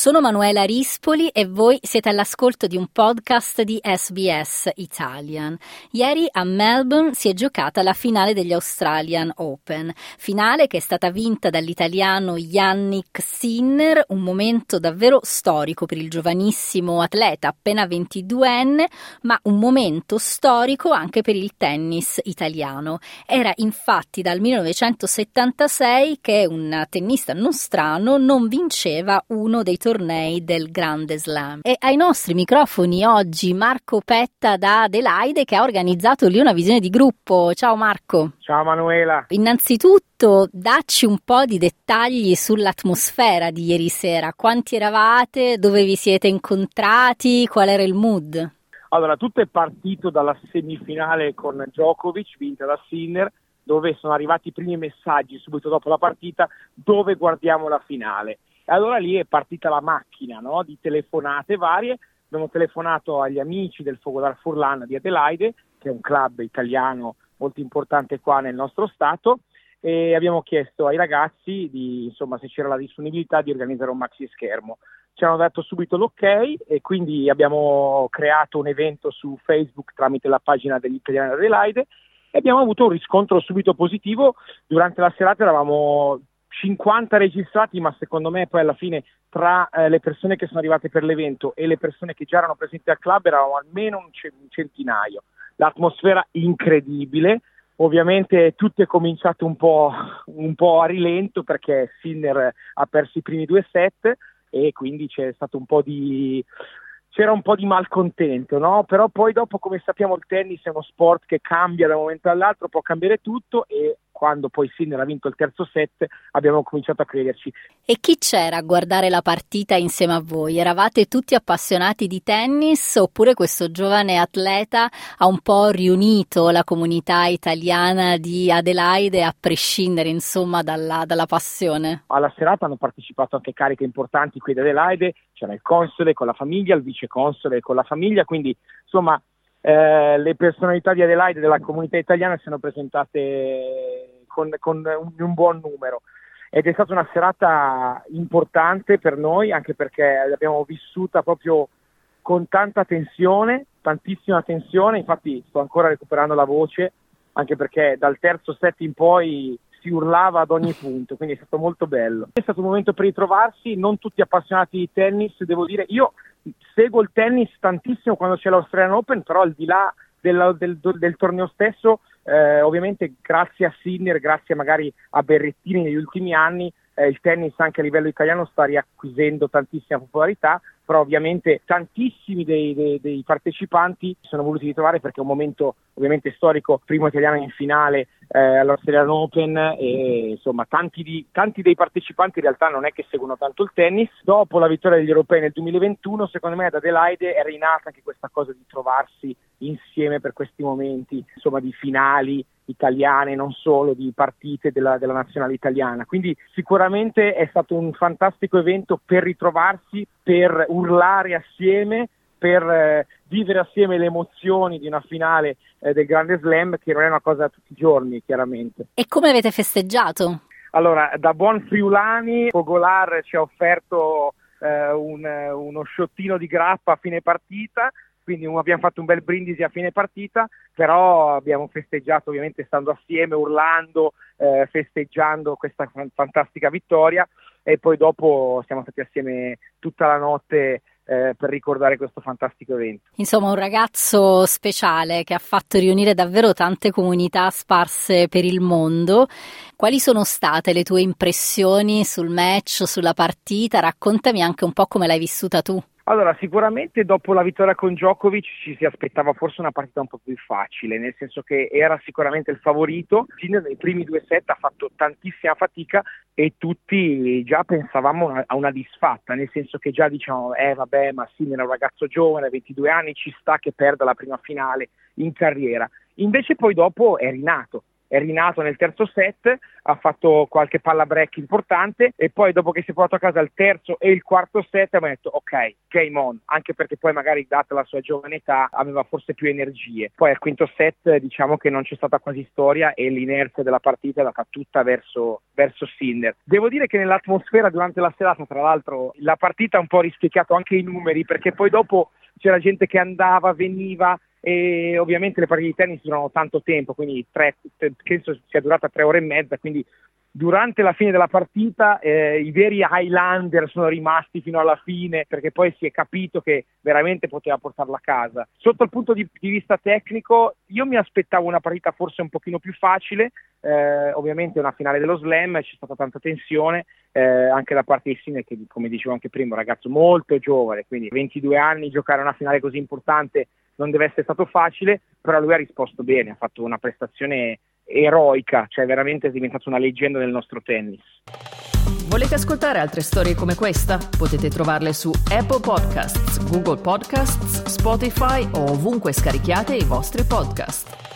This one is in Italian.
Sono Manuela Rispoli e voi siete all'ascolto di un podcast di SBS Italian. Ieri a Melbourne si è giocata la finale degli Australian Open, finale che è stata vinta dall'italiano Yannick Sinner, un momento davvero storico per il giovanissimo atleta appena 22enne, ma un momento storico anche per il tennis italiano. Era infatti dal 1976 che un tennista nostrano non vinceva uno dei tornei del Grande Slam. E ai nostri microfoni oggi Marco Petta da Adelaide che ha organizzato lì una visione di gruppo. Ciao Marco. Ciao Manuela. Innanzitutto dacci un po' di dettagli sull'atmosfera di ieri sera. Quanti eravate? Dove vi siete incontrati? Qual era il mood? Allora, tutto è partito dalla semifinale con Djokovic, vinta da Sinner, dove sono arrivati i primi messaggi subito dopo la partita, dove guardiamo la finale. Allora lì è partita la macchina no? di telefonate varie. Abbiamo telefonato agli amici del Fogo d'Ar Furlan di Adelaide, che è un club italiano molto importante qua nel nostro stato, e abbiamo chiesto ai ragazzi di, insomma, se c'era la disponibilità di organizzare un maxi schermo. Ci hanno dato subito l'ok e quindi abbiamo creato un evento su Facebook tramite la pagina degli italiani Adelaide e abbiamo avuto un riscontro subito positivo. Durante la serata eravamo 50 registrati, ma secondo me poi alla fine tra eh, le persone che sono arrivate per l'evento e le persone che già erano presenti al club eravamo almeno un, c- un centinaio. L'atmosfera incredibile, ovviamente tutto è cominciato un po', un po', a rilento perché Sinner ha perso i primi due set e quindi c'è stato un po' di c'era un po' di malcontento, no? Però poi dopo, come sappiamo, il tennis è uno sport che cambia da un momento all'altro, può cambiare tutto e quando poi Sinner ha vinto il terzo set abbiamo cominciato a crederci. E chi c'era a guardare la partita insieme a voi? Eravate tutti appassionati di tennis oppure questo giovane atleta ha un po' riunito la comunità italiana di Adelaide a prescindere insomma dalla, dalla passione? Alla serata hanno partecipato anche cariche importanti qui di Adelaide, c'era il console con la famiglia, il vice console con la famiglia, quindi insomma eh, le personalità di Adelaide e della comunità italiana si sono presentate con, con un, un, buon numero. Ed è stata una serata importante per noi anche perché l'abbiamo vissuta proprio con tanta tensione, tantissima tensione, infatti sto ancora recuperando la voce anche perché dal terzo set in poi si urlava ad ogni punto, quindi è stato molto bello. È stato un momento per ritrovarsi, non tutti appassionati di tennis, devo dire, io seguo il tennis tantissimo quando c'è l'Australian Open, però al di là del, del, del torneo stesso, eh, ovviamente grazie a Sinner, grazie magari a Berrettini negli ultimi anni, eh, il tennis anche a livello italiano sta riacquisendo tantissima popolarità, però ovviamente tantissimi dei, dei, dei partecipanti sono voluti ritrovare perché è un momento ovviamente storico, primo italiano in finale eh, all'Australian Open e insomma tanti, di, tanti, dei partecipanti in realtà non è che seguono tanto il tennis. Dopo la vittoria degli europei nel 2021, secondo me ad Adelaide è rinata anche questa cosa di trovarsi insieme per questi momenti, insomma di finali italiane, non solo di partite della, della nazionale italiana. Quindi sicuramente è stato un fantastico evento per ritrovarsi, per urlare assieme per eh, vivere assieme le emozioni di una finale eh, del Grande Slam che non è una cosa tutti i giorni chiaramente. E come avete festeggiato? Allora, da buon friulani, Fogolar ci ha offerto eh, un, uno sciottino di grappa a fine partita, quindi abbiamo fatto un bel brindisi a fine partita, però abbiamo festeggiato ovviamente stando assieme, urlando, eh, festeggiando questa fantastica vittoria e poi dopo siamo stati assieme tutta la notte eh, per ricordare questo fantastico evento. Insomma, un ragazzo speciale che ha fatto riunire davvero tante comunità sparse per il mondo. Quali sono state le tue impressioni sul match, sulla partita? Raccontami anche un po' come l'hai vissuta tu. Allora, sicuramente dopo la vittoria con Djokovic ci si aspettava forse una partita un po' più facile, nel senso che era sicuramente il favorito. Sinner nei primi due set ha fatto tantissima fatica e tutti già pensavamo a una disfatta, nel senso che già diciamo, eh vabbè, ma Sinner è un ragazzo giovane, 22 anni, ci sta che perda la prima finale in carriera. Invece poi dopo è rinato, è rinato nel terzo set, ha fatto qualche palla break importante e poi dopo che si è portato a casa il terzo e il quarto set abbiamo detto ok, game on, anche perché poi magari data la sua giovane età aveva forse più energie. Poi al quinto set diciamo che non c'è stata quasi storia e l'inerzia della partita è andata tutta verso, verso Sinner. Devo dire che nell'atmosfera durante la serata, tra l'altro, la partita ha un po' rispecchiato anche i numeri perché poi dopo c'era gente che andava, veniva, e ovviamente le partite di tennis durano tanto tempo, quindi tre, penso sia durata tre ore e mezza, quindi durante la fine della partita eh, i veri Highlander sono rimasti fino alla fine perché poi si è capito che veramente poteva portarla a casa. Sotto il punto di, di vista tecnico io mi aspettavo una partita forse un pochino più facile, eh, ovviamente una finale dello slam, c'è stata tanta tensione eh, anche da parte di Sine che come dicevo anche prima è un ragazzo molto giovane, quindi 22 anni, giocare una finale così importante non deve essere stato facile, però lui ha risposto bene, ha fatto una prestazione eroica, cioè veramente è diventato una leggenda del nostro tennis. Volete ascoltare altre storie come questa? Potete trovarle su Apple Podcasts, Google Podcasts, Spotify o ovunque scarichiate i vostri podcast.